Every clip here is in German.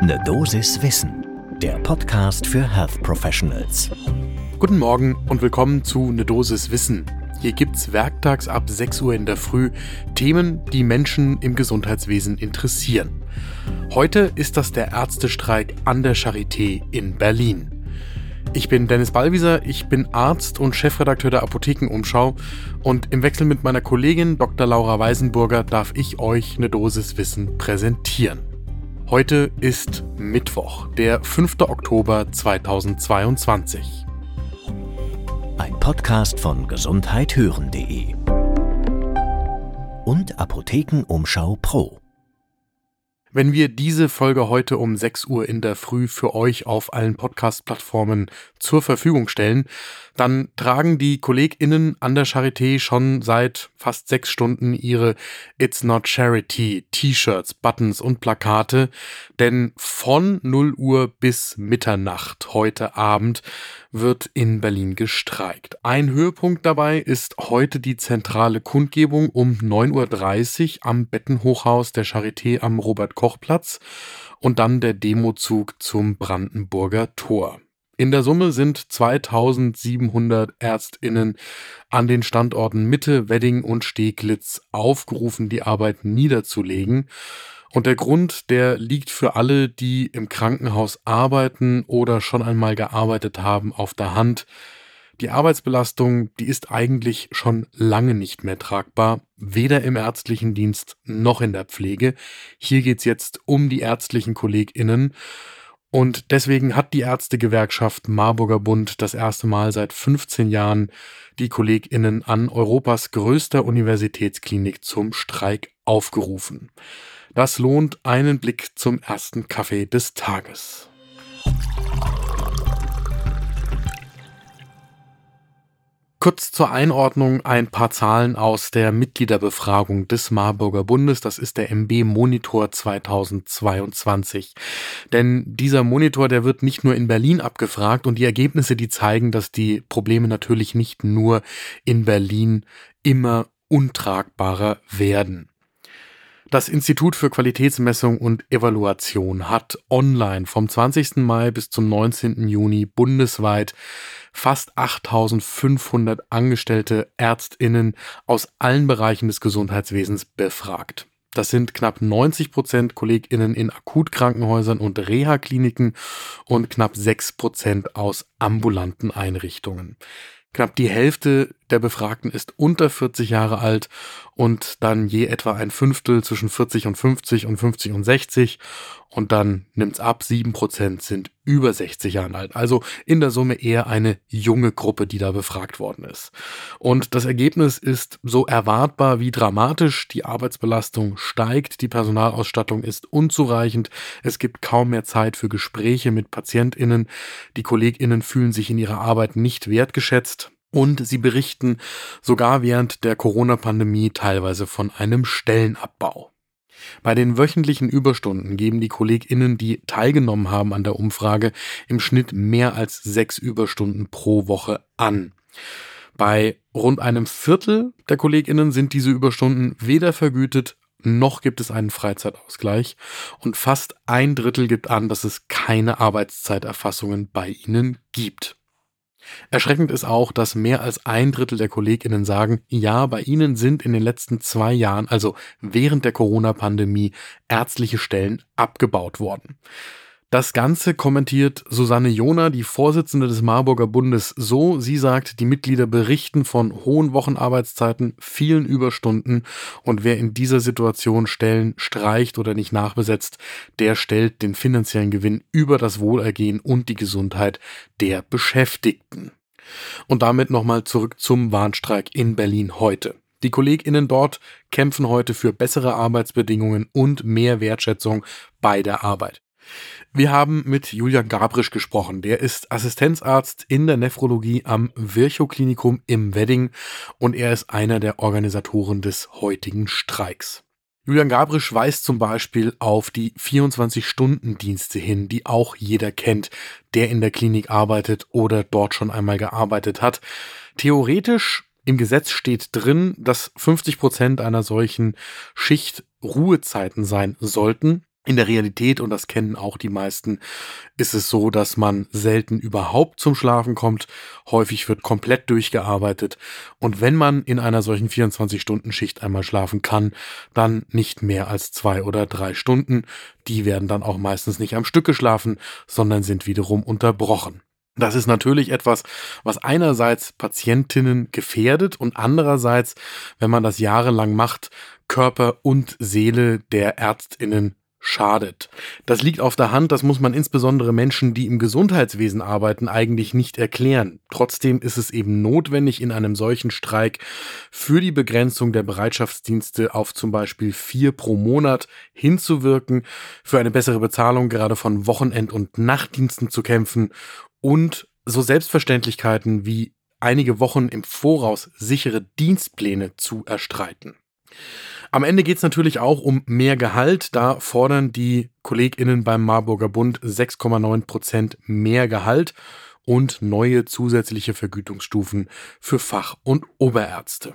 Ne Dosis Wissen, der Podcast für Health Professionals. Guten Morgen und willkommen zu Ne Dosis Wissen. Hier gibt's werktags ab 6 Uhr in der Früh Themen, die Menschen im Gesundheitswesen interessieren. Heute ist das der Ärztestreik an der Charité in Berlin. Ich bin Dennis Ballwieser, ich bin Arzt und Chefredakteur der Apothekenumschau und im Wechsel mit meiner Kollegin Dr. Laura Weisenburger darf ich euch eine Dosis Wissen präsentieren. Heute ist Mittwoch, der 5. Oktober 2022. Ein Podcast von gesundheithören.de und Apothekenumschau Pro. Wenn wir diese Folge heute um 6 Uhr in der Früh für euch auf allen Podcast-Plattformen zur Verfügung stellen, dann tragen die KollegInnen an der Charité schon seit fast sechs Stunden ihre It's Not Charity T-Shirts, Buttons und Plakate, denn von 0 Uhr bis Mitternacht heute Abend wird in Berlin gestreikt. Ein Höhepunkt dabei ist heute die zentrale Kundgebung um 9.30 Uhr am Bettenhochhaus der Charité am Robert-Koch-Platz und dann der Demozug zum Brandenburger Tor. In der Summe sind 2700 Ärztinnen an den Standorten Mitte, Wedding und Steglitz aufgerufen, die Arbeit niederzulegen. Und der Grund, der liegt für alle, die im Krankenhaus arbeiten oder schon einmal gearbeitet haben, auf der Hand. Die Arbeitsbelastung, die ist eigentlich schon lange nicht mehr tragbar, weder im ärztlichen Dienst noch in der Pflege. Hier geht's jetzt um die ärztlichen Kolleginnen. Und deswegen hat die Ärztegewerkschaft Marburger Bund das erste Mal seit 15 Jahren die KollegInnen an Europas größter Universitätsklinik zum Streik aufgerufen. Das lohnt einen Blick zum ersten Kaffee des Tages. Kurz zur Einordnung ein paar Zahlen aus der Mitgliederbefragung des Marburger Bundes. Das ist der MB Monitor 2022. Denn dieser Monitor, der wird nicht nur in Berlin abgefragt und die Ergebnisse, die zeigen, dass die Probleme natürlich nicht nur in Berlin immer untragbarer werden. Das Institut für Qualitätsmessung und Evaluation hat online vom 20. Mai bis zum 19. Juni bundesweit fast 8500 angestellte Ärztinnen aus allen Bereichen des Gesundheitswesens befragt. Das sind knapp 90 Prozent KollegInnen in Akutkrankenhäusern und Reha-Kliniken und knapp 6 Prozent aus ambulanten Einrichtungen. Knapp die Hälfte der Befragten ist unter 40 Jahre alt und dann je etwa ein Fünftel zwischen 40 und 50 und 50 und 60 und dann nimmt's ab, sieben Prozent sind über 60 Jahre alt. Also in der Summe eher eine junge Gruppe, die da befragt worden ist. Und das Ergebnis ist so erwartbar wie dramatisch. Die Arbeitsbelastung steigt, die Personalausstattung ist unzureichend, es gibt kaum mehr Zeit für Gespräche mit PatientInnen, die KollegInnen fühlen sich in ihrer Arbeit nicht wertgeschätzt. Und sie berichten sogar während der Corona-Pandemie teilweise von einem Stellenabbau. Bei den wöchentlichen Überstunden geben die KollegInnen, die teilgenommen haben an der Umfrage, im Schnitt mehr als sechs Überstunden pro Woche an. Bei rund einem Viertel der KollegInnen sind diese Überstunden weder vergütet noch gibt es einen Freizeitausgleich und fast ein Drittel gibt an, dass es keine Arbeitszeiterfassungen bei ihnen gibt. Erschreckend ist auch, dass mehr als ein Drittel der Kolleginnen sagen, ja, bei ihnen sind in den letzten zwei Jahren, also während der Corona-Pandemie, ärztliche Stellen abgebaut worden. Das Ganze kommentiert Susanne Jona, die Vorsitzende des Marburger Bundes, so. Sie sagt, die Mitglieder berichten von hohen Wochenarbeitszeiten, vielen Überstunden und wer in dieser Situation Stellen streicht oder nicht nachbesetzt, der stellt den finanziellen Gewinn über das Wohlergehen und die Gesundheit der Beschäftigten. Und damit nochmal zurück zum Warnstreik in Berlin heute. Die KollegInnen dort kämpfen heute für bessere Arbeitsbedingungen und mehr Wertschätzung bei der Arbeit. Wir haben mit Julian Gabrisch gesprochen. Der ist Assistenzarzt in der Nephrologie am Virchow-Klinikum im Wedding und er ist einer der Organisatoren des heutigen Streiks. Julian Gabrisch weist zum Beispiel auf die 24-Stunden-Dienste hin, die auch jeder kennt, der in der Klinik arbeitet oder dort schon einmal gearbeitet hat. Theoretisch im Gesetz steht drin, dass 50 Prozent einer solchen Schicht Ruhezeiten sein sollten. In der Realität, und das kennen auch die meisten, ist es so, dass man selten überhaupt zum Schlafen kommt. Häufig wird komplett durchgearbeitet. Und wenn man in einer solchen 24-Stunden-Schicht einmal schlafen kann, dann nicht mehr als zwei oder drei Stunden. Die werden dann auch meistens nicht am Stück geschlafen, sondern sind wiederum unterbrochen. Das ist natürlich etwas, was einerseits Patientinnen gefährdet und andererseits, wenn man das jahrelang macht, Körper und Seele der Ärztinnen schadet. Das liegt auf der Hand, das muss man insbesondere Menschen, die im Gesundheitswesen arbeiten, eigentlich nicht erklären. Trotzdem ist es eben notwendig, in einem solchen Streik für die Begrenzung der Bereitschaftsdienste auf zum Beispiel vier pro Monat hinzuwirken, für eine bessere Bezahlung gerade von Wochenend- und Nachtdiensten zu kämpfen und so Selbstverständlichkeiten wie einige Wochen im Voraus sichere Dienstpläne zu erstreiten. Am Ende geht es natürlich auch um mehr Gehalt. Da fordern die KollegInnen beim Marburger Bund 6,9 Prozent mehr Gehalt und neue zusätzliche Vergütungsstufen für Fach- und Oberärzte.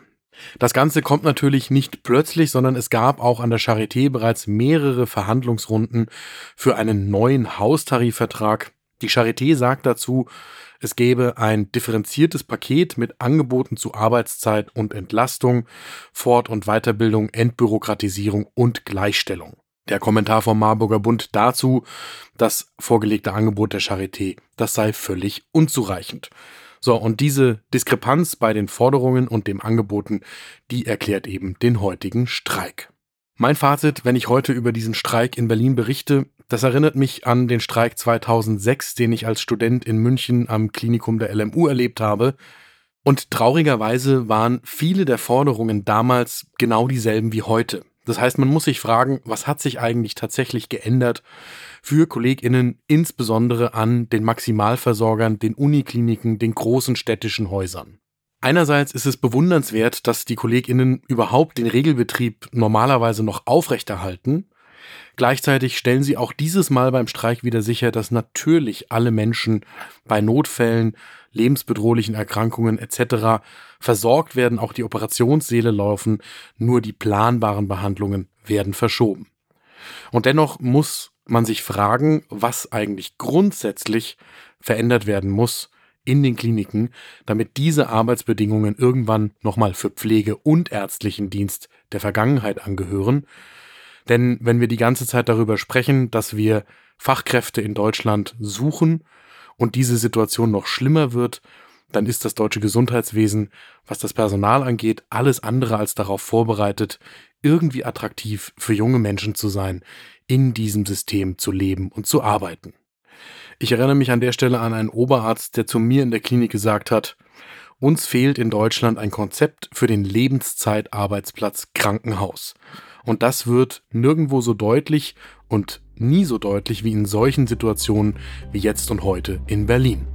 Das Ganze kommt natürlich nicht plötzlich, sondern es gab auch an der Charité bereits mehrere Verhandlungsrunden für einen neuen Haustarifvertrag. Die Charité sagt dazu, es gäbe ein differenziertes Paket mit Angeboten zu Arbeitszeit und Entlastung, Fort- und Weiterbildung, Entbürokratisierung und Gleichstellung. Der Kommentar vom Marburger Bund dazu, das vorgelegte Angebot der Charité, das sei völlig unzureichend. So, und diese Diskrepanz bei den Forderungen und dem Angeboten, die erklärt eben den heutigen Streik. Mein Fazit, wenn ich heute über diesen Streik in Berlin berichte, das erinnert mich an den Streik 2006, den ich als Student in München am Klinikum der LMU erlebt habe. Und traurigerweise waren viele der Forderungen damals genau dieselben wie heute. Das heißt, man muss sich fragen, was hat sich eigentlich tatsächlich geändert für Kolleginnen, insbesondere an den Maximalversorgern, den Unikliniken, den großen städtischen Häusern. Einerseits ist es bewundernswert, dass die Kolleginnen überhaupt den Regelbetrieb normalerweise noch aufrechterhalten Gleichzeitig stellen sie auch dieses Mal beim Streik wieder sicher, dass natürlich alle Menschen bei Notfällen, lebensbedrohlichen Erkrankungen etc. versorgt werden, auch die Operationssäle laufen, nur die planbaren Behandlungen werden verschoben. Und dennoch muss man sich fragen, was eigentlich grundsätzlich verändert werden muss in den Kliniken, damit diese Arbeitsbedingungen irgendwann nochmal für Pflege und ärztlichen Dienst der Vergangenheit angehören denn wenn wir die ganze Zeit darüber sprechen, dass wir Fachkräfte in Deutschland suchen und diese Situation noch schlimmer wird, dann ist das deutsche Gesundheitswesen, was das Personal angeht, alles andere als darauf vorbereitet, irgendwie attraktiv für junge Menschen zu sein, in diesem System zu leben und zu arbeiten. Ich erinnere mich an der Stelle an einen Oberarzt, der zu mir in der Klinik gesagt hat, uns fehlt in Deutschland ein Konzept für den Lebenszeitarbeitsplatz Krankenhaus. Und das wird nirgendwo so deutlich und nie so deutlich wie in solchen Situationen wie jetzt und heute in Berlin.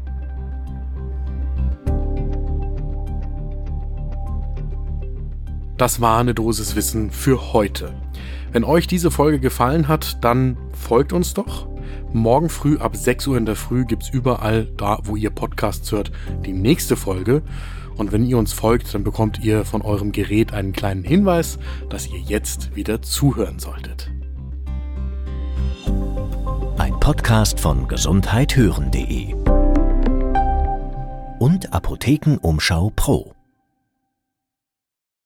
Das war eine Dosis Wissen für heute. Wenn euch diese Folge gefallen hat, dann folgt uns doch. Morgen früh ab 6 Uhr in der Früh gibt es überall da, wo ihr Podcasts hört, die nächste Folge. Und wenn ihr uns folgt, dann bekommt ihr von eurem Gerät einen kleinen Hinweis, dass ihr jetzt wieder zuhören solltet. Ein Podcast von gesundheithören.de und Apothekenumschau Pro.